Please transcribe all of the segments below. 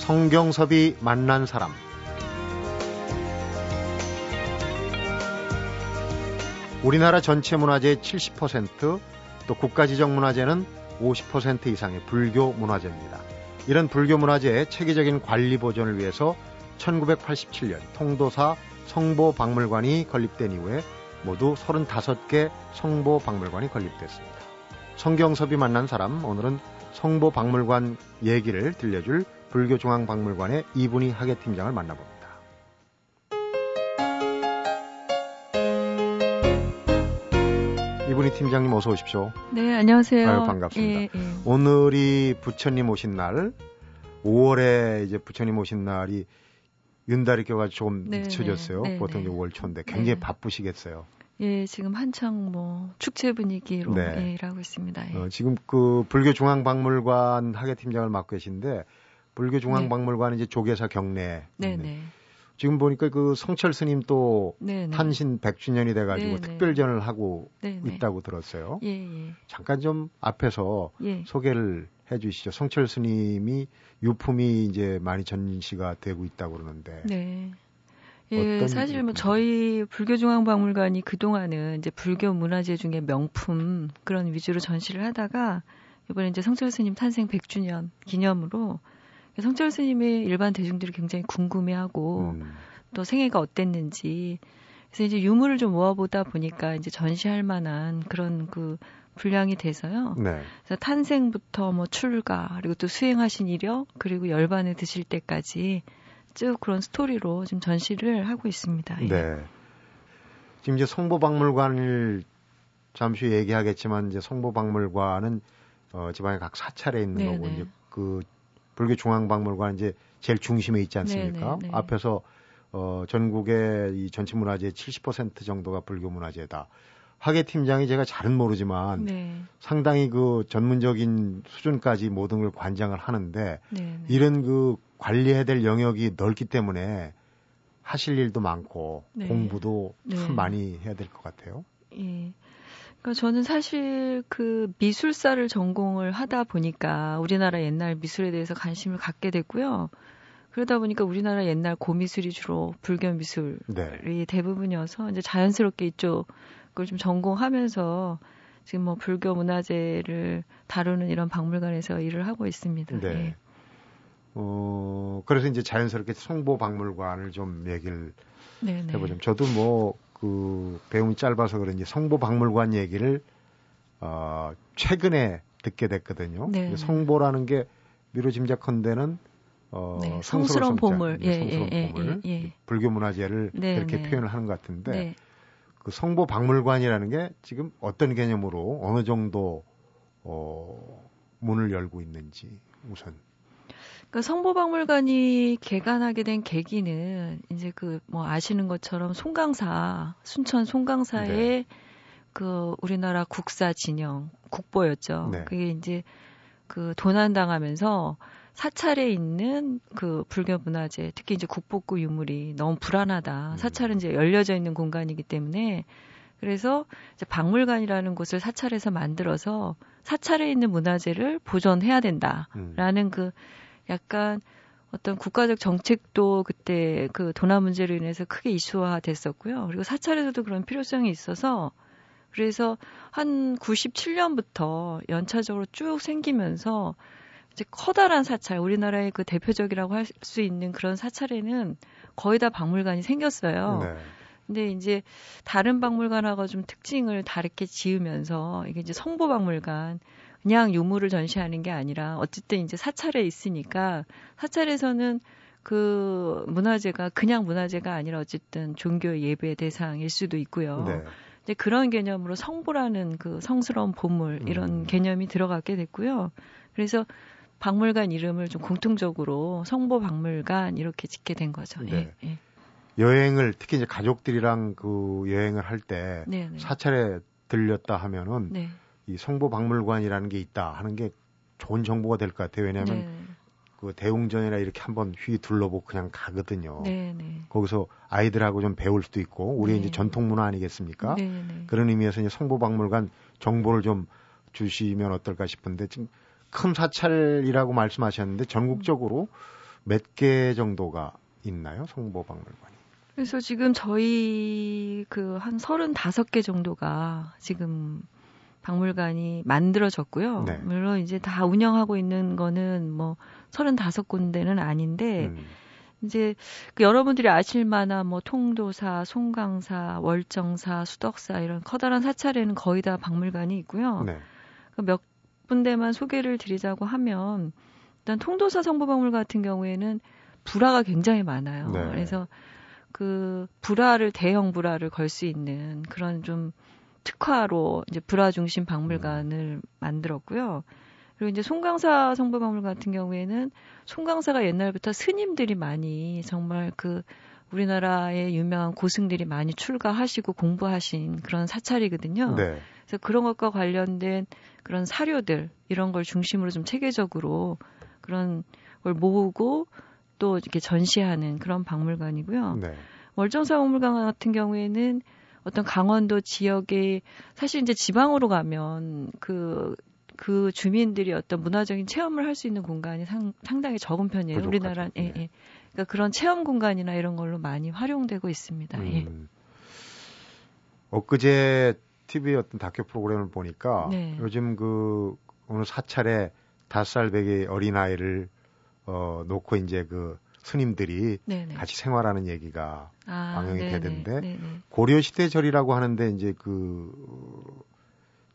성경섭이 만난 사람 우리나라 전체 문화재의 70%또 국가지정 문화재는 50% 이상의 불교 문화재입니다. 이런 불교 문화재의 체계적인 관리 보존을 위해서 1987년 통도사 성보박물관이 건립된 이후에 모두 35개 성보박물관이 건립됐습니다. 성경섭이 만난 사람 오늘은 성보박물관 얘기를 들려줄 불교중앙박물관의 이분희 하계팀장을 만나봅니다. 이분희 팀장님 어서 오십시오. 네, 안녕하세요. 아유, 반갑습니다. 예, 예. 오늘이 부처님 오신 날, 5월에 이제 부처님 오신 날이 윤달이 껴가지고 조금 네, 늦춰졌어요. 네, 네, 보통 네. 이제 월 초인데 굉장히 네. 바쁘시겠어요. 예, 지금 한창 뭐 축제 분위기로 네. 예, 일하고 있습니다. 예. 어, 지금 그 불교 중앙박물관 하계 팀장을 맡고 계신데 불교중앙박물관은 이제 조계사 경내. 네, 네. 지금 보니까 그 성철 스님 또 네, 네. 탄신 100주년이 돼가지고 네, 네. 특별전을 하고 네, 네. 있다고 들었어요. 예, 예. 잠깐 좀 앞에서 예. 소개를 해주시죠. 성철 스님이 유품이 이제 많이 전시가 되고 있다고 그러는데. 네. 예, 사실 뭐? 저희 불교중앙박물관이 그동안은 이제 불교 문화재 중에 명품 그런 위주로 전시를 하다가 이번에 이제 성철 스님 탄생 100주년 기념으로 성철 스님의 일반 대중들이 굉장히 궁금해하고 음, 또 생애가 어땠는지 그래서 이제 유물을 좀 모아보다 보니까 이제 전시할 만한 그런 그 분량이 돼서요. 네. 그래서 탄생부터 뭐 출가 그리고 또 수행하신 이력 그리고 열반에 드실 때까지 쭉 그런 스토리로 지금 전시를 하고 있습니다. 예. 네. 지금 이제 성보박물관을 잠시 얘기하겠지만 이제 성보박물관은 어, 지방에 각 사찰에 있는 네, 거고 네. 이제 그 불교 중앙박물관 이제 제일 중심에 있지 않습니까? 네, 네, 네. 앞에서 어, 전국의 이 전체 문화재의 70% 정도가 불교 문화재다. 하계 팀장이 제가 잘은 모르지만 네, 상당히 그 전문적인 수준까지 모든 걸 관장을 하는데 네, 네. 이런 그 관리해야 될 영역이 넓기 때문에 하실 일도 많고 네. 공부도 참 네. 많이 해야 될 것 같아요. 예. 그러니까 저는 사실 그 미술사를 전공을 하다 보니까 우리나라 옛날 미술에 대해서 관심을 갖게 됐고요. 그러다 보니까 우리나라 옛날 고미술이 주로 불교 미술이 네. 대부분이어서 이제 자연스럽게 이쪽을 좀 전공하면서 지금 뭐 불교 문화재를 다루는 이런 박물관에서 일을 하고 있습니다. 네. 예. 어, 그래서 이제 자연스럽게 성보 박물관을 좀 얘기를 네, 네. 해보자면 저도 뭐 그 배움이 짧아서 그런지 성보 박물관 얘기를 어, 최근에 듣게 됐거든요. 네. 성보라는 게 미로 짐작컨대는 어, 네, 성스러운 보물. 네, 예, 성스러운 예, 예, 보물. 예, 예. 불교 문화재를 네, 그렇게 네. 표현을 하는 것 같은데 네. 그 성보 박물관이라는 게 지금 어떤 개념으로 어느 정도 어, 문을 열고 있는지 우선 그러니까 성보박물관이 개관하게 된 계기는 이제 그 뭐 아시는 것처럼 송강사 순천 송강사의 네. 그 우리나라 국사 진영 국보였죠. 네. 그게 이제 그 도난당하면서 사찰에 있는 그 불교 문화재 특히 이제 국보급 유물이 너무 불안하다. 음. 사찰은 이제 열려져 있는 공간이기 때문에 그래서 이제 박물관이라는 곳을 사찰에서 만들어서 사찰에 있는 문화재를 보존해야 된다. 음. 라는 그 약간 어떤 국가적 정책도 그때 그 도난 문제로 인해서 크게 이슈화 됐었고요. 그리고 사찰에서도 그런 필요성이 있어서 그래서 한 97년부터 연차적으로 쭉 생기면서 이제 커다란 사찰, 우리나라의 그 대표적이라고 할 수 있는 그런 사찰에는 거의 다 박물관이 생겼어요. 네. 근데 이제 다른 박물관하고 좀 특징을 다르게 지으면서 이게 이제 성보 박물관 그냥 유물을 전시하는 게 아니라 어쨌든 이제 사찰에 있으니까 사찰에서는 그 문화재가 그냥 문화재가 아니라 어쨌든 종교 예배 대상일 수도 있고요. 네. 이제 그런 개념으로 성보라는 그 성스러운 보물 이런 음. 개념이 들어가게 됐고요. 그래서 박물관 이름을 좀 공통적으로 성보 박물관 이렇게 짓게 된 거죠. 네. 예, 예. 여행을 특히 이제 가족들이랑 그 여행을 할때 네, 네. 사찰에 들렸다 하면은 네. 이 성보박물관이라는 게 있다 하는 게 좋은 정보가 될 것 같아요. 왜냐하면 네. 그 대웅전이나 이렇게 한번 휘 둘러보고 그냥 가거든요. 네, 네. 거기서 아이들하고 좀 배울 수도 있고 우리 네. 이제 전통 문화 아니겠습니까? 네, 네. 그런 의미에서 이제 성보박물관 정보를 좀 주시면 어떨까 싶은데 지금 큰 사찰이라고 말씀하셨는데 전국적으로 몇 개 정도가 있나요? 성보박물관이? 그래서 지금 저희 그 한 35개 정도가 지금 박물관이 만들어졌고요. 네. 물론 이제 다 운영하고 있는 거는 뭐 35군데는 아닌데 음. 이제 그 여러분들이 아실 만한 뭐 통도사, 송강사, 월정사, 수덕사 이런 커다란 사찰에는 거의 다 박물관이 있고요. 네. 그몇 군데만 소개를 드리자고 하면 일단 통도사 성보박물 같은 경우에는 불화가 굉장히 많아요. 네. 그래서 그 불화를 대형 불화를 걸 수 있는 그런 좀 특화로 이제 불화 중심 박물관을 음. 만들었고요. 그리고 이제 송강사 성보박물 같은 경우에는 송강사가 옛날부터 스님들이 많이 정말 그 우리나라의 유명한 고승들이 많이 출가하시고 공부하신 그런 사찰이거든요. 네. 그래서 그런 것과 관련된 그런 사료들 이런 걸 중심으로 좀 체계적으로 그런 걸 모으고 또 이렇게 전시하는 그런 박물관이고요. 네. 월정사 박물관 같은 경우에는 어떤 강원도 지역에 사실 이제 지방으로 가면 그그 그 주민들이 어떤 문화적인 체험을 할 수 있는 공간이 상, 상당히 적은 편이에요. 우리나라 예, 네. 예. 그러니까 그런 체험 공간이나 이런 걸로 많이 활용되고 있습니다. 예. 음. 예. 엊그제 TV 어떤 다큐 프로그램을 보니까 네. 요즘 그 어느 사찰에 다섯 살 배기 어린 아이를 어 놓고 이제 그 스님들이 네네. 같이 생활하는 얘기가 아, 방영이 네네. 되던데 네네. 고려 시대 절이라고 하는데 이제 그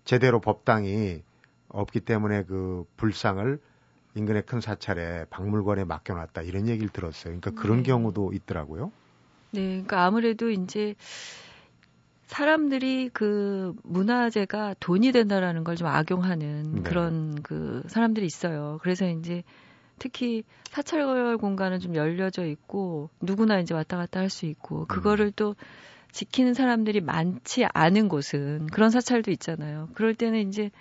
제대로 법당이 없기 때문에 그 불상을 인근의 큰 사찰에 박물관에 맡겨놨다 이런 얘기를 들었어요. 그러니까 그런 네. 경우도 있더라고요. 네, 그러니까 아무래도 이제 사람들이 그 문화재가 돈이 된다라는 걸 좀 악용하는 네. 그런 그 사람들이 있어요. 그래서 이제 특히 사찰 공간은 좀 열려져 있고 누구나 이제 왔다 갔다 할 수 있고 그거를 음. 또 지키는 사람들이 많지 않은 곳은 그런 사찰도 있잖아요. 그럴 때는 이제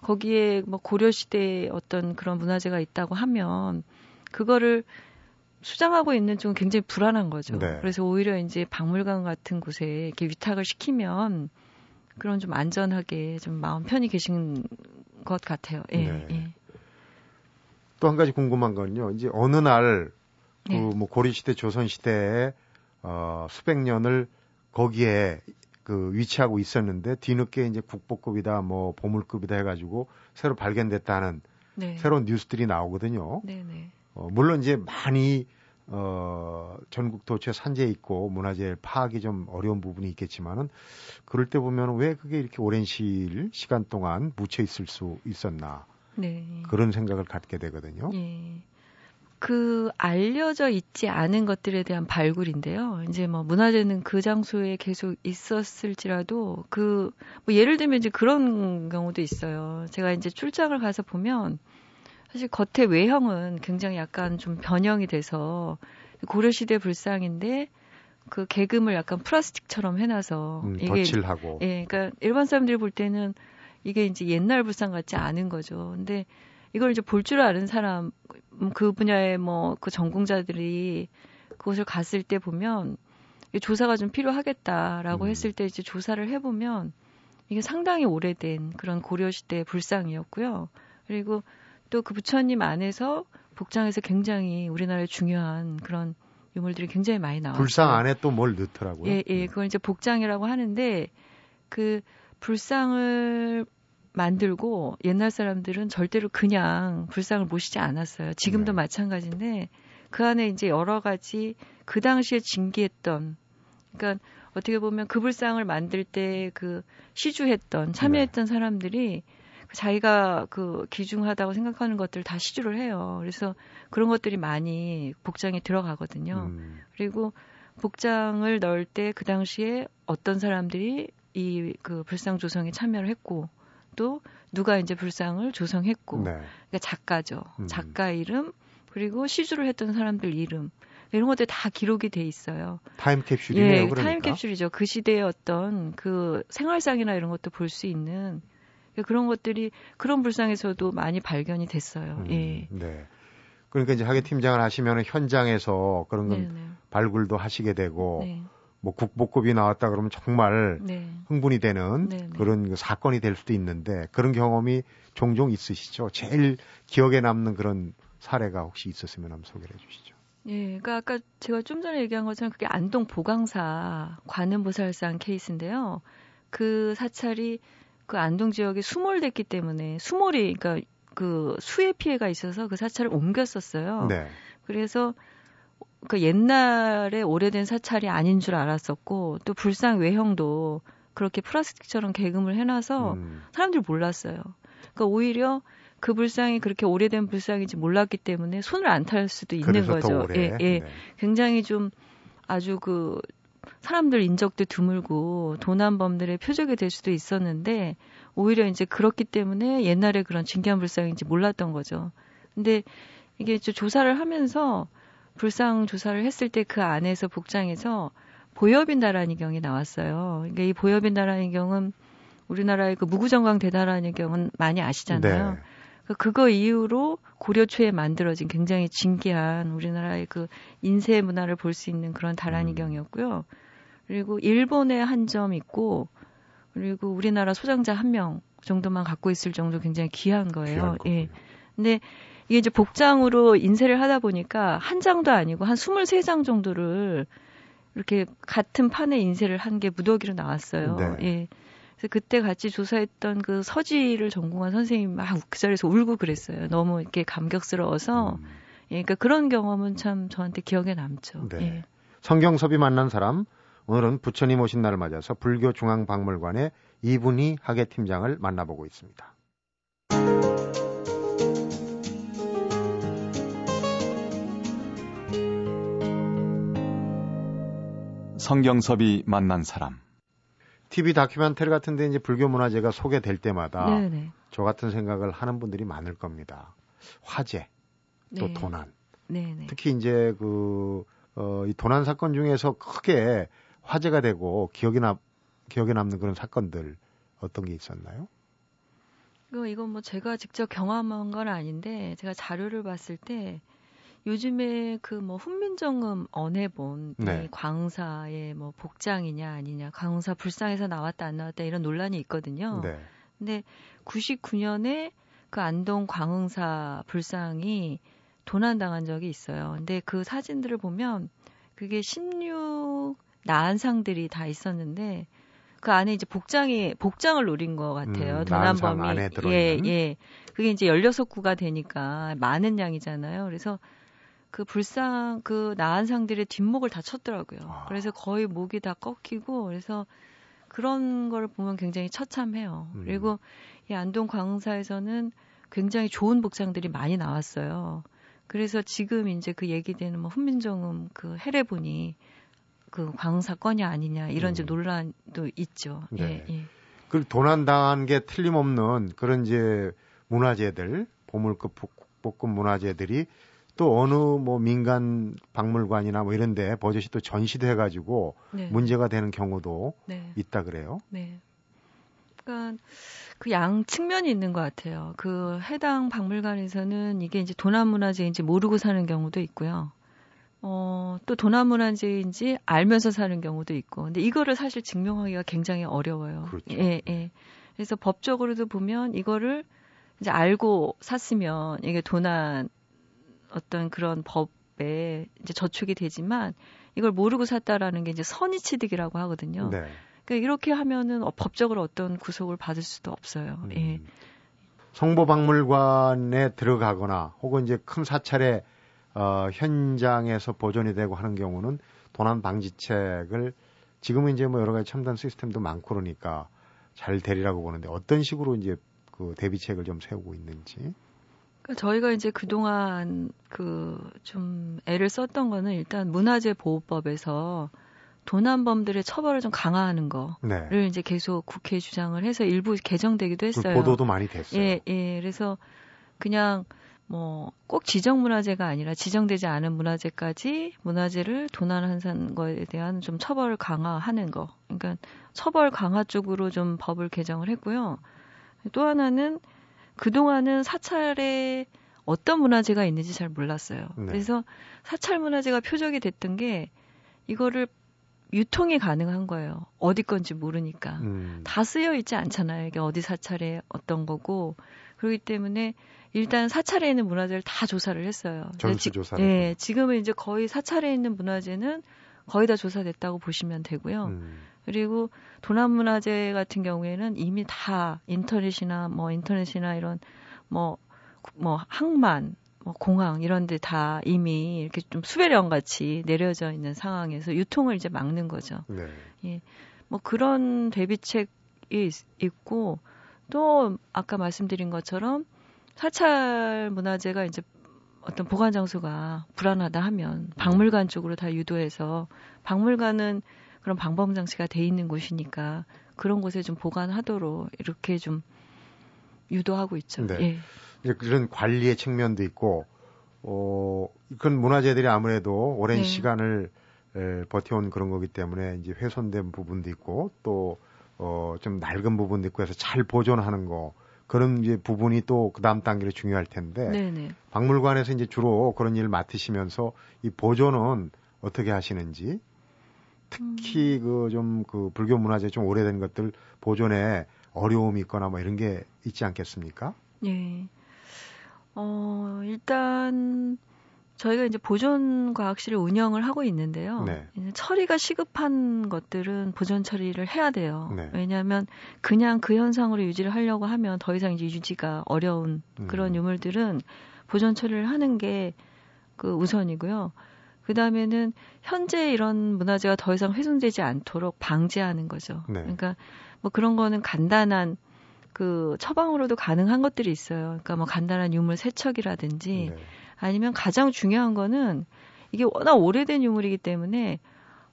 거기에 뭐 고려 시대의 어떤 그런 문화재가 있다고 하면 그거를 수장하고 있는 좀 굉장히 불안한 거죠. 네. 그래서 오히려 이제 박물관 같은 곳에 이렇게 위탁을 시키면 그런 좀 안전하게 좀 마음 편히 계신 것 같아요. 예. 네. 예. 또 한 가지 궁금한 건요. 이제 어느 날 그 뭐 고려 시대 조선 시대에 어 수백 년을 거기에 그 위치하고 있었는데 뒤늦게 이제 국보급이다 뭐 보물급이다 해 가지고 새로 발견됐다는 네. 새로운 뉴스들이 나오거든요. 네네. 네. 어, 물론 이제 많이 어, 전국 도처에 산재 있고 문화재 파악이 좀 어려운 부분이 있겠지만은 그럴 때 보면 왜 그게 이렇게 오랜 시일 시간 동안 묻혀 있을 수 있었나 네. 그런 생각을 갖게 되거든요. 예. 그 알려져 있지 않은 것들에 대한 발굴인데요. 이제 뭐 문화재는 그 장소에 계속 있었을지라도 그 뭐 예를 들면 이제 그런 경우도 있어요. 제가 이제 출장을 가서 보면 사실 겉에 외형은 굉장히 약간 좀 변형이 돼서 고려시대 불상인데 그 개금을 약간 플라스틱처럼 해놔서 음, 이게 덧칠하고 예, 그러니까 일반 사람들이 볼 때는 이게 이제 옛날 불상 같지 않은 거죠. 근데 이걸 이제 볼 줄 아는 사람 음, 그 분야의 뭐 그 전공자들이 그곳을 갔을 때 보면 조사가 좀 필요하겠다라고 음. 했을 때 이제 조사를 해보면 이게 상당히 오래된 그런 고려시대 불상이었고요. 그리고 또 그 부처님 안에서 복장에서 굉장히 우리나라의 중요한 그런 유물들이 굉장히 많이 나와요. 불상 안에 또 뭘 넣더라고요. 예, 예. 네. 그걸 이제 복장이라고 하는데 그 불상을 만들고 옛날 사람들은 절대로 그냥 불상을 모시지 않았어요. 지금도 네. 마찬가지인데 그 안에 이제 여러 가지 그 당시에 징기했던 그러니까 어떻게 보면 그 불상을 만들 때 그 시주했던 참여했던 네. 사람들이 자기가 그 기중하다고 생각하는 것들 다 시주를 해요. 그래서 그런 것들이 많이 복장에 들어가거든요. 음. 그리고 복장을 넣을 때 그 당시에 어떤 사람들이 이 그 불상 조성에 참여를 했고 또 누가 이제 불상을 조성했고 네. 그러니까 작가죠. 음. 작가 이름 그리고 시주를 했던 사람들 이름 이런 것들 다 기록이 돼 있어요. 타임캡슐이네요. 예, 그러니까. 타임캡슐이죠. 그 시대의 어떤 그 생활상이나 이런 것도 볼 수 있는 그런 것들이 그런 불상에서도 많이 발견이 됐어요. 음, 예. 네. 그러니까 이제 하계 팀장을 하시면 현장에서 그런 건 네네. 발굴도 하시게 되고 네. 뭐 국보급이 나왔다 그러면 정말 네. 흥분이 되는 네 네. 그런 그 사건이 될 수도 있는데 그런 경험이 종종 있으시죠. 제일 기억에 남는 그런 사례가 혹시 있었으면 한번 소개해 주시죠. 예, 그러니까 아까 제가 좀 전에 얘기한 것처럼 그게 안동 보강사 관음보살상 케이스인데요. 그 사찰이 그 안동 지역에 수몰됐기 때문에 수몰이 그러니까 그 수해 피해가 있어서 그 사찰을 옮겼었어요. 네. 그래서 그 옛날에 오래된 사찰이 아닌 줄 알았었고 또 불상 외형도 그렇게 플라스틱처럼 개금을 해놔서 음. 사람들이 몰랐어요. 그러니까 오히려 그 불상이 그렇게 오래된 불상인지 몰랐기 때문에 손을 안 탈 수도 있는 거죠. 예, 예. 네. 굉장히 좀 아주 그 사람들 인적도 드물고 도난범들의 표적이 될 수도 있었는데 오히려 이제 그렇기 때문에 옛날에 그런 진기한 불상인지 몰랐던 거죠. 근데 이게 조사를 하면서 불상 조사를 했을 때 그 안에서 복장에서 보여빈 다라니 경이 나왔어요. 그러니까 이 보여빈 다라니 경은 우리나라의 그 무구정강 대다라니 경은 많이 아시잖아요. 네. 그러니까 그거 이후로 고려 초에 만들어진 굉장히 진기한 우리나라의 그 인쇄 문화를 볼 수 있는 그런 다라니 경이었고요. 그리고 일본에 한 점 있고 그리고 우리나라 소장자 한 명 정도만 갖고 있을 정도 굉장히 귀한 거예요. 예. 근데 이게 이제 복장으로 인쇄를 하다 보니까 한 장도 아니고 한 23장 정도를 이렇게 같은 판에 인쇄를 한 게 무더기로 나왔어요. 네. 예. 그래서 그때 같이 조사했던 그 서지를 전공한 선생님 막그 자리에서 울고 그랬어요. 너무 이렇게 감격스러워서. 음. 예, 그러니까 그런 경험은 참 저한테 기억에 남죠. 네. 예. 성경섭이 만난 사람 오늘은 부처님 오신 날을 맞아서 불교중앙박물관의 이분희 하계팀장을 만나보고 있습니다. 성경섭이 만난 사람. TV 다큐멘터리 같은데 이제 불교 문화재가 소개될 때마다 네네. 저 같은 생각을 하는 분들이 많을 겁니다. 화재, 또 네. 도난. 네네. 특히 이제 그, 어, 이 도난 사건 중에서 크게 화제가 되고 기억에 남 기억에 남는 그런 사건들 어떤 게 있었나요? 이거 이건 뭐 제가 직접 경험한 건 아닌데 제가 자료를 봤을 때 요즘에 그 뭐 훈민정음 언해본 네. 광사의 뭐 복장이냐 아니냐 광사 불상에서 나왔다 안 나왔다 이런 논란이 있거든요. 네. 근데 99년에 그 안동 광흥사 불상이 도난당한 적이 있어요. 근데 그 사진들을 보면 그게 16 나한상들이 다 있었는데 그 안에 이제 복장이 복장을 노린 것 같아요. 음, 도난범이 예, 예. 그게 이제 16구가 되니까 많은 양이잖아요. 그래서 그 불상 그 나한 상들의 뒷목을 다 쳤더라고요. 아. 그래서 거의 목이 다 꺾이고 그래서 그런 걸 보면 굉장히 처참해요. 음. 그리고 이 안동 광사에서는 굉장히 좋은 복장들이 많이 나왔어요. 그래서 지금 이제 그 얘기되는 뭐 훈민정음 그 해례본이 그 광사건이 아니냐 이런 음. 논란도 있죠. 네. 예, 예. 그 도난당한 게 틀림없는 그런 이제 문화재들 보물급 볶음 문화재들이 또 어느 뭐 민간 박물관이나 뭐 이런데 버젓이 또 전시돼 가지고 네. 문제가 되는 경우도 네. 있다 그래요. 네. 그러니까 그 양 측면이 있는 것 같아요. 그 해당 박물관에서는 이게 이제 도난 문화재인지 모르고 사는 경우도 있고요. 어, 또 도난문화재인지 알면서 사는 경우도 있고. 근데 이거를 사실 증명하기가 굉장히 어려워요. 그렇죠. 예, 예. 그래서 법적으로도 보면 이거를 이제 알고 샀으면 이게 도난 어떤 그런 법에 이제 저축이 되지만 이걸 모르고 샀다라는 게 이제 선의취득이라고 하거든요. 네. 그러니까 이렇게 하면은 어, 법적으로 어떤 구속을 받을 수도 없어요. 음. 예. 성보박물관에 들어가거나 혹은 이제 큰 사찰에 어, 현장에서 보존이 되고 하는 경우는 도난 방지책을 지금은 이제 뭐 여러 가지 첨단 시스템도 많고 그러니까 잘 되리라고 보는데 어떤 식으로 이제 그 대비책을 좀 세우고 있는지. 그러니까 저희가 이제 그동안 그 좀 애를 썼던 거는 일단 문화재 보호법에서 도난범들의 처벌을 좀 강화하는 거를 네. 이제 계속 국회에 주장을 해서 일부 개정되기도 했어요. 보도도 많이 됐어요. 예, 예. 그래서 그냥 뭐 꼭 지정 문화재가 아니라 지정되지 않은 문화재까지 문화재를 도난한 거에 대한 좀 처벌 강화하는 거. 그러니까 처벌 강화 쪽으로 좀 법을 개정을 했고요. 또 하나는 그동안은 사찰에 어떤 문화재가 있는지 잘 몰랐어요. 네. 그래서 사찰 문화재가 표적이 됐던 게 이거를 유통이 가능한 거예요. 어디 건지 모르니까. 음. 다 쓰여 있지 않잖아요. 이게 어디 사찰에 어떤 거고. 그렇기 때문에 일단 사찰에 있는 문화재를 다 조사를 했어요. 전수 조사를. 네, 지금은 이제 거의 사찰에 있는 문화재는 거의 다 조사됐다고 보시면 되고요. 음. 그리고 도남 문화재 같은 경우에는 이미 다 인터넷이나 뭐 인터넷이나 이런 뭐뭐 뭐 항만 뭐 공항 이런 데 다 이미 이렇게 좀 수배령 같이 내려져 있는 상황에서 유통을 이제 막는 거죠. 네. 예. 뭐 그런 대비책이 있고 또 아까 말씀드린 것처럼 사찰 문화재가 이제 어떤 보관 장소가 불안하다 하면 박물관 쪽으로 다 유도해서 박물관은 그런 방범 장치가 돼 있는 곳이니까 그런 곳에 좀 보관하도록 이렇게 좀 유도하고 있죠. 네. 예. 이제 그런 관리의 측면도 있고 어 그런 문화재들이 아무래도 오랜 네. 시간을 에, 버텨온 그런 거기 때문에 이제 훼손된 부분도 있고 또 어, 좀 낡은 부분도 있고 해서 잘 보존하는 거 그런 이제 부분이 또 그 다음 단계로 중요할 텐데 네네. 박물관에서 이제 주로 그런 일을 맡으시면서 이 보존은 어떻게 하시는지 특히 음. 그좀그 그 불교 문화재 좀 오래된 것들 보존에 어려움이 있거나 뭐 이런 게 있지 않겠습니까? 예. 어, 일단 저희가 이제 보존 과학실을 운영을 하고 있는데요. 네. 처리가 시급한 것들은 보존 처리를 해야 돼요. 네. 왜냐하면 그냥 그 현상으로 유지를 하려고 하면 더 이상 이제 유지가 어려운 음. 그런 유물들은 보존 처리를 하는 게 그 우선이고요. 그 다음에는 현재 이런 문화재가 더 이상 훼손되지 않도록 방지하는 거죠. 네. 그러니까 뭐 그런 거는 간단한 그 처방으로도 가능한 것들이 있어요. 그러니까 뭐 간단한 유물 세척이라든지 네. 아니면 가장 중요한 거는 이게 워낙 오래된 유물이기 때문에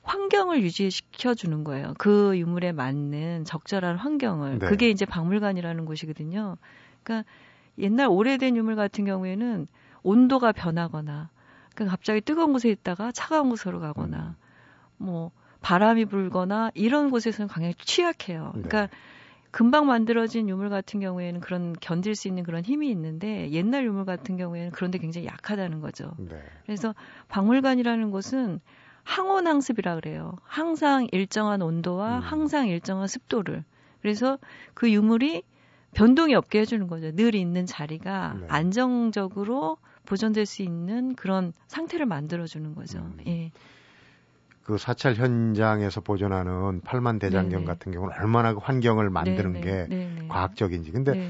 환경을 유지시켜 주는 거예요. 그 유물에 맞는 적절한 환경을. 네. 그게 이제 박물관이라는 곳이거든요. 그러니까 옛날 오래된 유물 같은 경우에는 온도가 변하거나 그러니까 갑자기 뜨거운 곳에 있다가 차가운 곳으로 가거나 음. 뭐 바람이 불거나 이런 곳에서는 굉장히 취약해요. 그러니까 네. 금방 만들어진 유물 같은 경우에는 그런 견딜 수 있는 그런 힘이 있는데 옛날 유물 같은 경우에는 그런데 굉장히 약하다는 거죠. 네. 그래서 박물관이라는 곳은 항온 항습이라 그래요. 항상 일정한 온도와 음. 항상 일정한 습도를. 그래서 그 유물이 변동이 없게 해주는 거죠. 늘 있는 자리가 네. 안정적으로 보존될 수 있는 그런 상태를 만들어주는 거죠. 음. 예. 그 사찰 현장에서 보존하는 팔만 대장경 네네. 같은 경우는 얼마나 그 환경을 만드는 네네. 게 네네. 과학적인지. 근데 네네.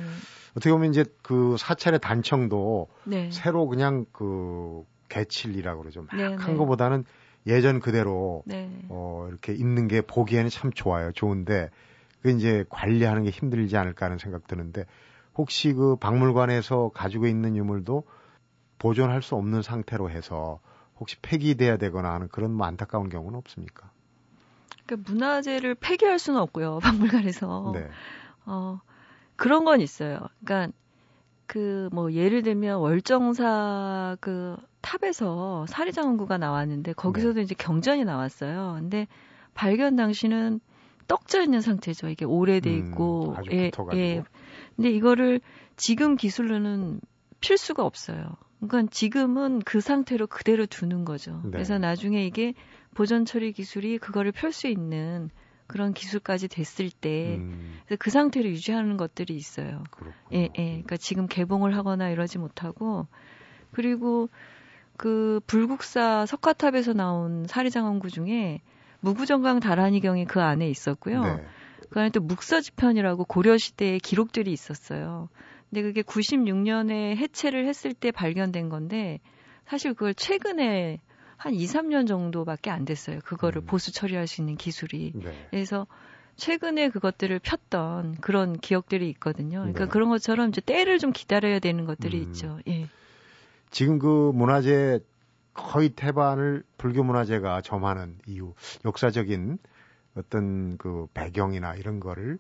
어떻게 보면 이제 그 사찰의 단청도 네. 새로 그냥 그 개칠이라고 그러죠. 막한 거보다는 예전 그대로 어 이렇게 있는 게 보기에는 참 좋아요. 좋은데 그 이제 관리하는 게 힘들지 않을까 하는 생각 드는데 혹시 그 박물관에서 가지고 있는 유물도 보존할 수 없는 상태로 해서 혹시 폐기돼야 되거나 하는 그런 뭐 안타까운 경우는 없습니까? 그러니까 문화재를 폐기할 수는 없고요. 박물관에서. 네. 어, 그런 건 있어요. 그러니까 그 뭐 예를 들면 월정사 그 탑에서 사리장원구가 나왔는데 거기서도 네. 이제 경전이 나왔어요. 근데 발견 당시는 떡져 있는 상태죠. 이게 오래돼 음, 있고 음, 예, 예. 근데 이거를 지금 기술로는 필 수가 없어요. 그러니까 지금은 그 상태로 그대로 두는 거죠. 네. 그래서 나중에 이게 보존 처리 기술이 그거를 펼 수 있는 그런 기술까지 됐을 때, 음. 그 상태를 유지하는 것들이 있어요. 그렇구나. 예, 예. 그러니까 지금 개봉을 하거나 이러지 못하고, 그리고 그 불국사 석가탑에서 나온 사리장원구 중에 무구정강 다란이경이 그 안에 있었고요. 네. 그 안에 또 묵서지편이라고 고려시대의 기록들이 있었어요. 근데 그게 96년에 해체를 했을 때 발견된 건데 사실 그걸 최근에 한 2, 3년 정도밖에 안 됐어요. 그거를 음. 보수 처리할 수 있는 기술이. 네. 그래서 최근에 그것들을 폈던 그런 기억들이 있거든요. 그러니까 네. 그런 것처럼 이제 때를 좀 기다려야 되는 것들이 음. 있죠. 예. 지금 그 문화재 거의 태반을 불교 문화재가 점하는 이유, 역사적인 어떤 그 배경이나 이런 거를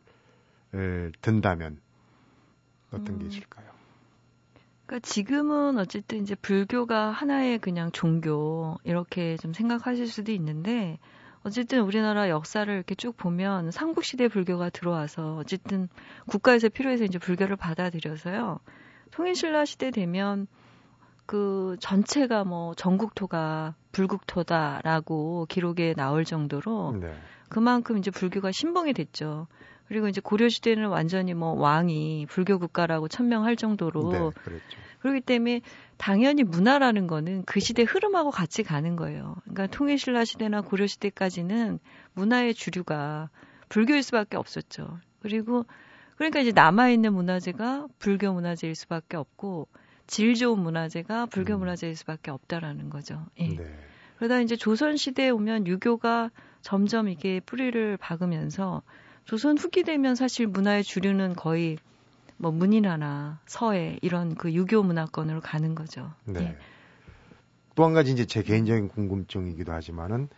에, 든다면 어떤 음. 게 있을까요? 그러니까 지금은 어쨌든 이제 불교가 하나의 그냥 종교 이렇게 좀 생각하실 수도 있는데 어쨌든 우리나라 역사를 이렇게 쭉 보면 삼국 시대 불교가 들어와서 어쨌든 국가에서 필요해서 이제 불교를 받아들여서요. 통일신라 시대 되면 그 전체가 뭐 전국토가 불국토다라고 기록에 나올 정도로 네. 그만큼 이제 불교가 신봉이 됐죠. 그리고 이제 고려 시대는 완전히 뭐 왕이 불교 국가라고 천명할 정도로 네, 그랬죠. 그렇기 때문에 당연히 문화라는 거는 그 시대 흐름하고 같이 가는 거예요. 그러니까 통일신라 시대나 고려 시대까지는 문화의 주류가 불교일 수밖에 없었죠. 그리고 그러니까 이제 남아 있는 문화재가 불교 문화재일 수밖에 없고 질 좋은 문화재가 불교 음. 문화재일 수밖에 없다라는 거죠. 예. 네. 그러다 이제 조선 시대에 오면 유교가 점점 이게 뿌리를 박으면서 조선 후기 되면 사실 문화의 주류는 거의 뭐 문인화나 서예 이런 그 유교 문화권으로 가는 거죠. 네. 예. 또한 가지 이제 제 개인적인 궁금증이기도 하지만은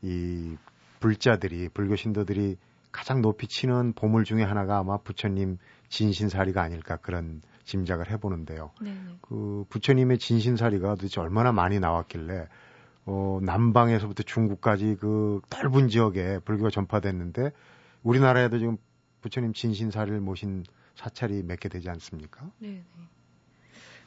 이 불자들이 불교 신도들이 가장 높이 치는 보물 중에 하나가 아마 부처님 진신사리가 아닐까 그런 짐작을 해보는데요. 네, 네. 그 부처님의 진신사리가 도대체 얼마나 많이 나왔길래 어 남방에서부터 중국까지 그 넓은 지역에 불교가 전파됐는데 우리나라에도 지금 부처님 진신사리를 모신 사찰이 몇 개 되지 않습니까? 네, 네.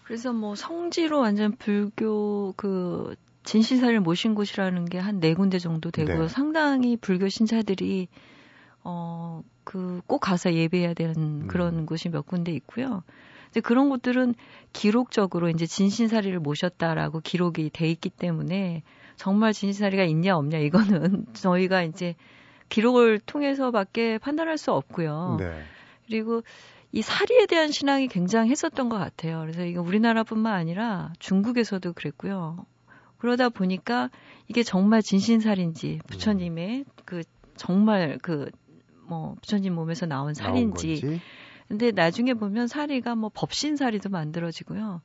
그래서 뭐 성지로 완전 불교 그 진신사를 모신 곳이라는 게 한 네 군데 정도 되고요. 네. 상당히 불교 신자들이 어 그 꼭 가서 예배해야 되는 음. 그런 곳이 몇 군데 있고요. 이제 그런 곳들은 기록적으로 이제 진신사리를 모셨다라고 기록이 돼 있기 때문에 정말 진신사리가 있냐 없냐 이거는 저희가 이제 기록을 통해서밖에 판단할 수 없고요. 네. 그리고 이 사리에 대한 신앙이 굉장했었던 것 같아요. 그래서 이거 우리나라뿐만 아니라 중국에서도 그랬고요. 그러다 보니까 이게 정말 진신살인지 부처님의 그 정말 그 뭐 부처님 몸에서 나온 살인지. 근데 나중에 보면 사리가 뭐 법신사리도 만들어지고요.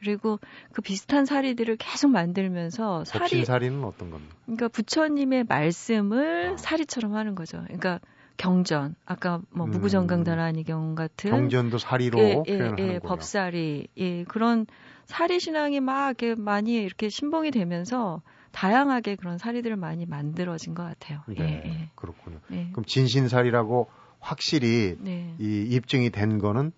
그리고 그 비슷한 사리들을 계속 만들면서 사리 법신사리는 어떤 겁니까? 그러니까 부처님의 말씀을 아. 사리처럼 하는 거죠. 그러니까 경전 아까 뭐 음. 무구정강다라니경 같은 경전도 사리로 예, 예, 표현하는군요. 예, 법사리 예, 그런 사리 신앙이 막 이렇게 많이 이렇게 신봉이 되면서 다양하게 그런 사리들을 많이 만들어진 것 같아요. 네, 예, 예, 그렇군요. 예. 그럼 진신사리라고 확실히 네. 이 입증이 된 거는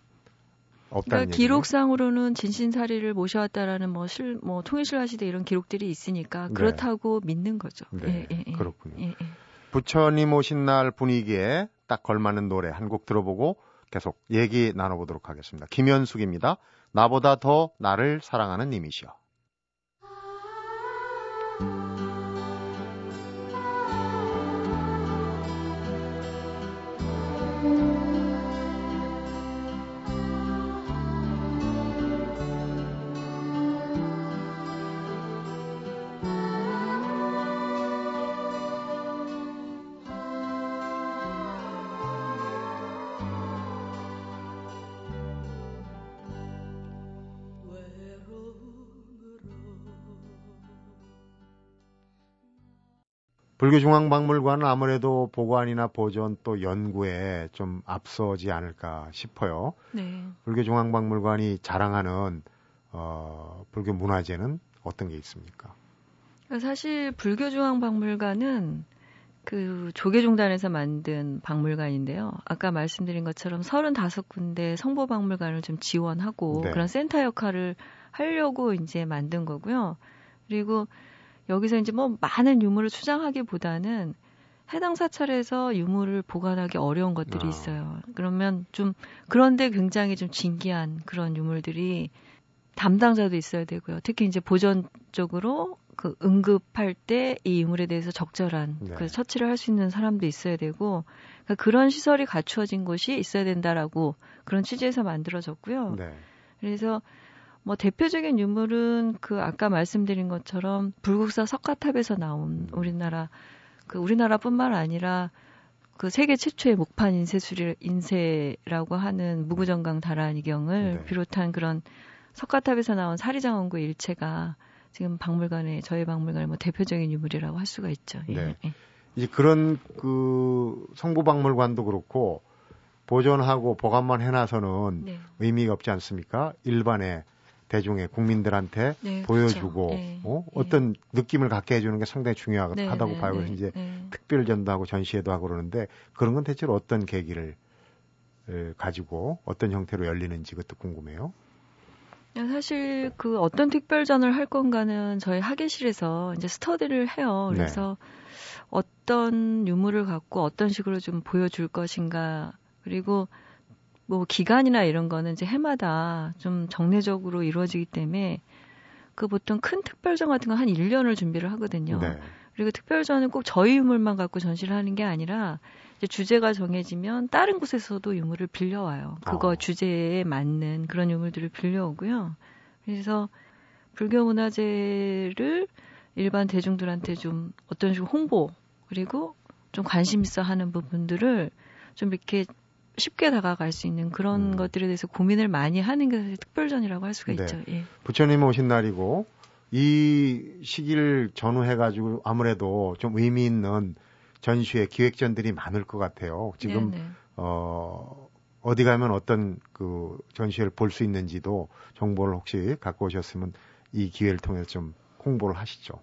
없다는 그러니까. 기록상으로는 진신사리를 모셔왔다라는 뭐 실, 뭐 통일신라 시대 이런 기록들이 있으니까 네. 그렇다고 믿는 거죠. 네, 예, 예, 예. 그렇군요. 예, 예. 부처님 오신 날 분위기에 딱 걸맞는 노래 한 곡 들어보고 계속 얘기 나눠보도록 하겠습니다. 김현숙입니다. 나보다 더 나를 사랑하는 님이시여. 불교중앙박물관은 아무래도 보관이나 보존 또 연구에 좀 앞서지 않을까 싶어요. 네. 불교중앙박물관이 자랑하는 어, 불교 문화재는 어떤 게 있습니까? 사실 불교중앙박물관은 그 조계종단에서 만든 박물관인데요. 아까 말씀드린 것처럼 35군데 성보박물관을 좀 지원하고 네. 그런 센터 역할을 하려고 이제 만든 거고요. 그리고 여기서 이제 뭐 많은 유물을 추장하기보다는 해당 사찰에서 유물을 보관하기 어려운 것들이 아. 있어요. 그러면 좀 그런데 굉장히 좀 진기한 그런 유물들이 담당자도 있어야 되고요. 특히 이제 보존 쪽으로 그 응급할 때 이 유물에 대해서 적절한 네. 그 처치를 할 수 있는 사람도 있어야 되고 그러니까 그런 시설이 갖추어진 곳이 있어야 된다라고 그런 취지에서 만들어졌고요. 네. 그래서 뭐 대표적인 유물은 그 아까 말씀드린 것처럼 불국사 석가탑에서 나온 음. 우리나라 그 우리나라뿐만 아니라 그 세계 최초의 목판 인쇄술이 인쇄라고 하는 무구정강 다라니경을 네. 비롯한 그런 석가탑에서 나온 사리장원구 일체가 지금 박물관에 저희 박물관의 뭐 대표적인 유물이라고 할 수가 있죠. 예, 네. 예. 이제 그런 그 성보박물관도 그렇고 보존하고 보관만 해놔서는 네. 의미가 없지 않습니까? 일반의 대중의 국민들한테 네, 보여주고 그렇죠. 예, 어? 예. 어떤 느낌을 갖게 해주는 게 상당히 중요하다고 네, 봐요. 네, 그래서 이제 네. 특별 전도 하고 전시회도 하고 그러는데 그런 건 대체로 어떤 계기를 에, 가지고 어떤 형태로 열리는지 그것도 궁금해요. 사실 그 어떤 특별전을 할 건가는 저희 학예실에서 이제 스터디를 해요. 네. 그래서 어떤 유물을 갖고 어떤 식으로 좀 보여줄 것인가 그리고 뭐 기간이나 이런 거는 이제 해마다 좀 정례적으로 이루어지기 때문에 그 보통 큰 특별전 같은 거 한 1년을 준비를 하거든요. 네. 그리고 특별전은 꼭 저희 유물만 갖고 전시를 하는 게 아니라 이제 주제가 정해지면 다른 곳에서도 유물을 빌려와요. 그거 어. 주제에 맞는 그런 유물들을 빌려오고요. 그래서 불교 문화재를 일반 대중들한테 좀 어떤 식으로 홍보 그리고 좀 관심 있어 하는 부분들을 좀 이렇게 쉽게 다가갈 수 있는 그런 음. 것들에 대해서 고민을 많이 하는 게 사실 특별전이라고 할 수가 네. 있죠. 예. 부처님 오신 날이고 이 시기를 전후해가지고 아무래도 좀 의미 있는 전시회 기획전들이 많을 것 같아요. 지금 네네. 어 어디 가면 어떤 그 전시회를 볼 수 있는지도 정보를 혹시 갖고 오셨으면 이 기회를 통해서 좀 홍보를 하시죠.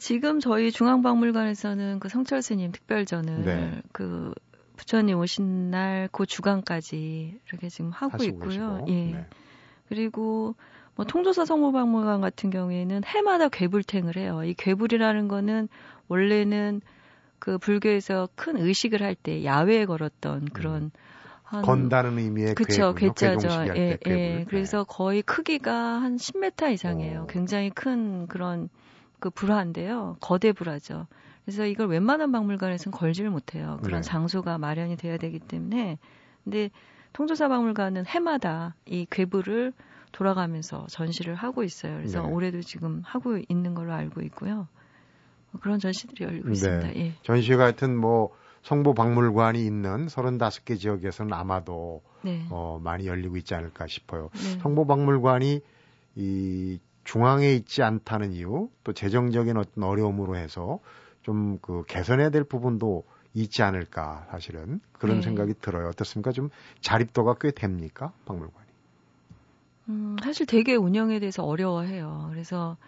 지금 저희 중앙박물관에서는 그 성철 스님 특별전을 네. 그 부처님 오신 날 그 주간까지 이렇게 지금 하고 있고요. 계시고. 예. 네. 그리고 뭐 통조사 성모박물관 같은 경우에는 해마다 괴불탱을 해요. 이 괴불이라는 거는 원래는 그 불교에서 큰 의식을 할 때 야외에 걸었던 그런 음. 한, 건다는 의미의 그쵸, 괴자죠. 예, 예. 그래서 거의 크기가 한 10m 이상이에요. 오. 굉장히 큰 그런 그 불화인데요. 거대 불화죠. 그래서 이걸 웬만한 박물관에서는 걸지를 못해요. 그런 네. 장소가 마련이 돼야 되기 때문에. 근데 통조사 박물관은 해마다 이 괴불을 돌아가면서 전시를 하고 있어요. 그래서 네. 올해도 지금 하고 있는 걸로 알고 있고요. 뭐 그런 전시들이 열리고 네. 있습니다. 예. 전시 같은 뭐 성보 박물관이 있는 35개 지역에서는 아마도 네. 어, 많이 열리고 있지 않을까 싶어요. 네. 성보 박물관이 이 중앙에 있지 않다는 이유, 또 재정적인 어떤 어려움으로 해서 좀 그 개선해야 될 부분도 있지 않을까 사실은 그런 네. 생각이 들어요. 어떻습니까? 좀 자립도가 꽤 됩니까? 박물관이? 음, 사실 되게 운영에 대해서 어려워해요. 그래서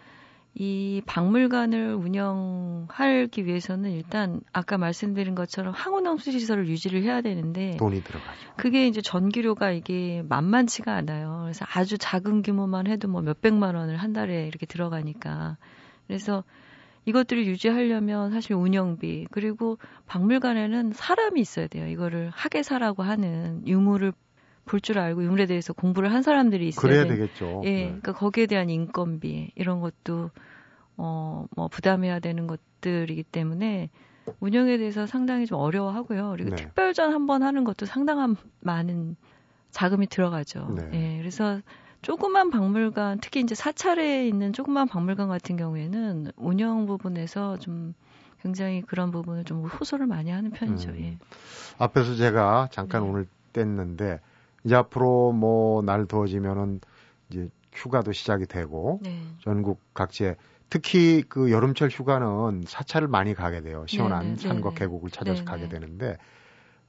이 박물관을 운영하기 위해서는 일단 아까 말씀드린 것처럼 항온항 수시설을 유지를 해야 되는데 돈이 들어가죠. 그게 이제 전기료가 이게 만만치가 않아요. 그래서 아주 작은 규모만 해도 뭐 몇백만 원을 한 달에 이렇게 들어가니까 그래서 이것들을 유지하려면 사실 운영비 그리고 박물관에는 사람이 있어야 돼요. 이거를 학예사라고 하는 유물을 볼 줄 알고 유물에 대해서 공부를 한 사람들이 있어야 그래야 되겠죠. 예, 네. 그러니까 거기에 대한 인건비 이런 것도 어 뭐 부담해야 되는 것들이기 때문에 운영에 대해서 상당히 좀 어려워하고요. 그리고 네. 특별전 한 번 하는 것도 상당한 많은 자금이 들어가죠. 네. 예, 그래서 조그만 박물관, 특히 이제 사찰에 있는 조그만 박물관 같은 경우에는 운영 부분에서 좀 굉장히 그런 부분을 좀 호소를 많이 하는 편이죠. 음. 예. 앞에서 제가 잠깐 네. 오늘 뗐는데 이제 앞으로 뭐 날 더워지면은 이제 휴가도 시작이 되고 네. 전국 각지에 특히 그 여름철 휴가는 사찰을 많이 가게 돼요. 시원한 네네, 산과 네네. 계곡을 찾아서. 가게 되는데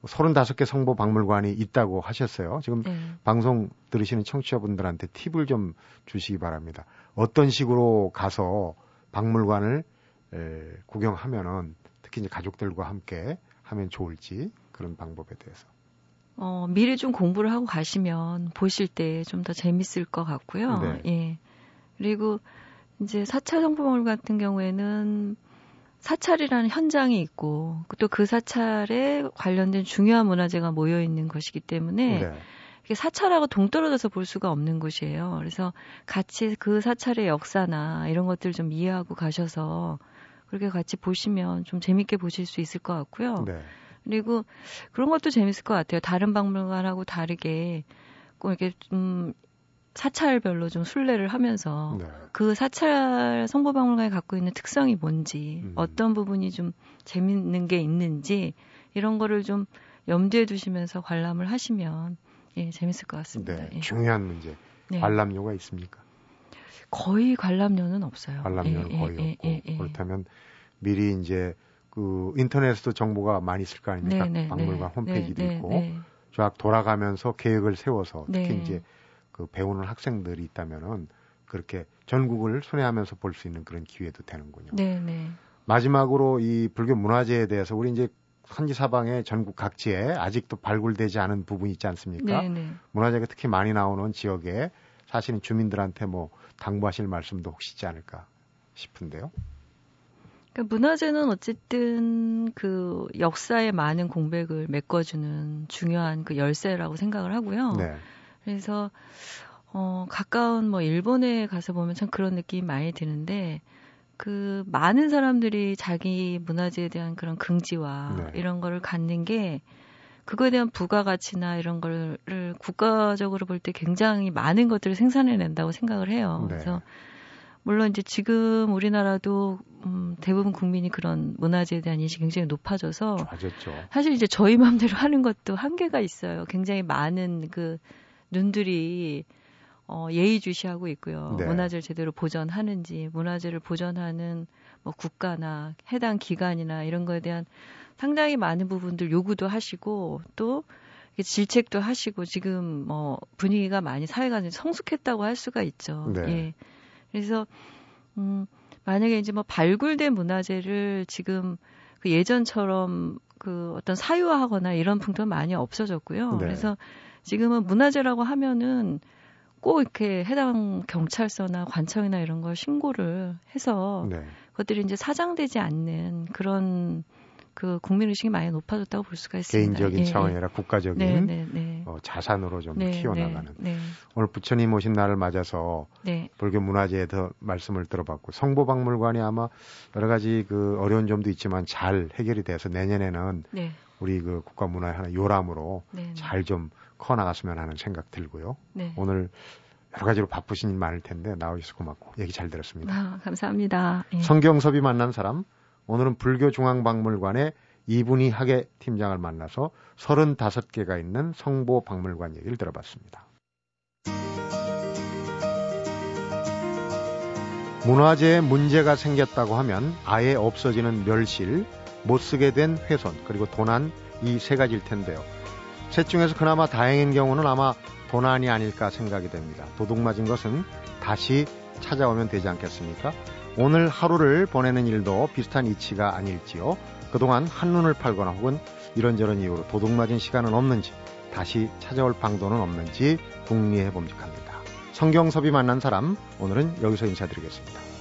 35개 성보 박물관이 있다고 하셨어요. 지금 네. 방송 들으시는 청취자분들한테 팁을 좀 주시기 바랍니다. 어떤 식으로 가서 박물관을 에, 구경하면은 특히 이제 가족들과 함께 하면 좋을지 그런 방법에 대해서. 어, 미리 좀 공부를 하고 가시면 보실 때 좀 더 재밌을 것 같고요. 네. 예. 그리고 이제 사찰 성보박물관 같은 경우에는 사찰이라는 현장이 있고 또 그 사찰에 관련된 중요한 문화재가 모여 있는 것이기 때문에 네. 사찰하고 동떨어져서 볼 수가 없는 곳이에요. 그래서 같이 그 사찰의 역사나 이런 것들 좀 이해하고 가셔서 그렇게 같이 보시면 좀 재밌게 보실 수 있을 것 같고요. 네. 그리고 그런 것도 재밌을 것 같아요. 다른 박물관하고 다르게 꼭 이렇게 좀 사찰별로 좀 순례를 하면서 네. 그 사찰 성보박물관이 갖고 있는 특성이 뭔지 음. 어떤 부분이 좀 재밌는 게 있는지 이런 거를 좀 염두에 두시면서 관람을 하시면 예, 재밌을 것 같습니다. 네, 예. 중요한 문제. 네. 관람료가 있습니까? 거의 관람료는 없어요. 관람료는 예, 예 거의 예, 없고 예, 그렇다면 미리 이제 그 인터넷에도 정보가 많이 있을 거 아닙니까? 네, 네, 박물관 네. 홈페이지도 네, 있고 쫙 돌아가면서 계획을 세워서 특히 이제 그 배우는 학생들이 있다면은 그렇게 전국을 순회하면서 볼 수 있는 그런 기회도 되는군요. 네, 네. 마지막으로 이 불교 문화재에 대해서 우리 이제 현지 사방에 전국 각지에 아직도 발굴되지 않은 부분이 있지 않습니까? 네, 네. 문화재가 특히 많이 나오는 지역에 사실은 주민들한테 뭐 당부하실 말씀도 혹시 있지 않을까 싶은데요. 그러니까 문화재는 어쨌든 그 역사의 많은 공백을 메꿔주는 중요한 그 열쇠라고 생각을 하고요. 네. 그래서 어 가까운 뭐 일본에 가서 보면 참 그런 느낌이 많이 드는데 그 많은 사람들이 자기 문화재에 대한 그런 긍지와 네. 이런 거를 갖는 게 그거에 대한 부가가치나 이런 거를 국가적으로 볼 때 굉장히 많은 것들을 생산해낸다고 생각을 해요. 네. 그래서 물론 이제 지금 우리나라도 음, 대부분 국민이 그런 문화재에 대한 인식이 굉장히 높아져서 좋아졌죠. 사실 이제 저희 마음대로 하는 것도 한계가 있어요. 굉장히 많은 그 눈들이 어, 예의주시하고 있고요. 네. 문화재를 제대로 보존하는지, 문화재를 보존하는 뭐 국가나 해당 기관이나 이런 거에 대한 상당히 많은 부분들 요구도 하시고 또 질책도 하시고 지금 뭐 분위기가 많이 사회가 성숙했다고 할 수가 있죠. 네. 예. 그래서 음 만약에 이제 뭐 발굴된 문화재를 지금 그 예전처럼 그 어떤 사유화하거나 이런 풍토는 많이 없어졌고요. 네. 그래서 지금은 문화재라고 하면은 꼭 이렇게 해당 경찰서나 관청이나 이런 걸 신고를 해서 네. 그것들이 이제 사장되지 않는 그런 그 국민 의식이 많이 높아졌다고 볼 수가 있습니다. 개인적인 예. 차원이 아니라 국가적인 네, 네, 네. 어, 자산으로 좀 네, 키워나가는. 네, 네. 오늘 부처님 오신 날을 맞아서 불교 문화재에 더 말씀을 들어봤고 성보박물관이 아마 여러 가지 그 어려운 점도 있지만 잘 해결이 돼서 내년에는 우리 그 국가 문화의 하나 요람으로 잘 좀 커 나갔으면 하는 생각 들고요. 오늘 여러 가지로 바쁘신 일 많을 텐데 나오셔서 고맙고 얘기 잘 들었습니다. 아, 감사합니다. 예. 성경섭이 만난 사람 오늘은 불교중앙박물관의 이분이 학예 팀장을 만나서 35개가 있는 성보 박물관 얘기를 들어봤습니다. 문화재에 문제가 생겼다고 하면 아예 없어지는 멸실, 못 쓰게 된 훼손, 그리고 도난 이 세 가지일 텐데요. 셋 중에서 그나마 다행인 경우는 아마 도난이 아닐까 생각이 됩니다. 도둑 맞은 것은 다시 찾아오면 되지 않겠습니까? 오늘 하루를 보내는 일도 비슷한 이치가 아닐지요. 그동안 한눈을 팔거나 혹은 이런저런 이유로 도둑 맞은 시간은 없는지 다시 찾아올 방도는 없는지 궁리해 봄직합니다. 성경섭이 만난 사람 오늘은 여기서 인사드리겠습니다.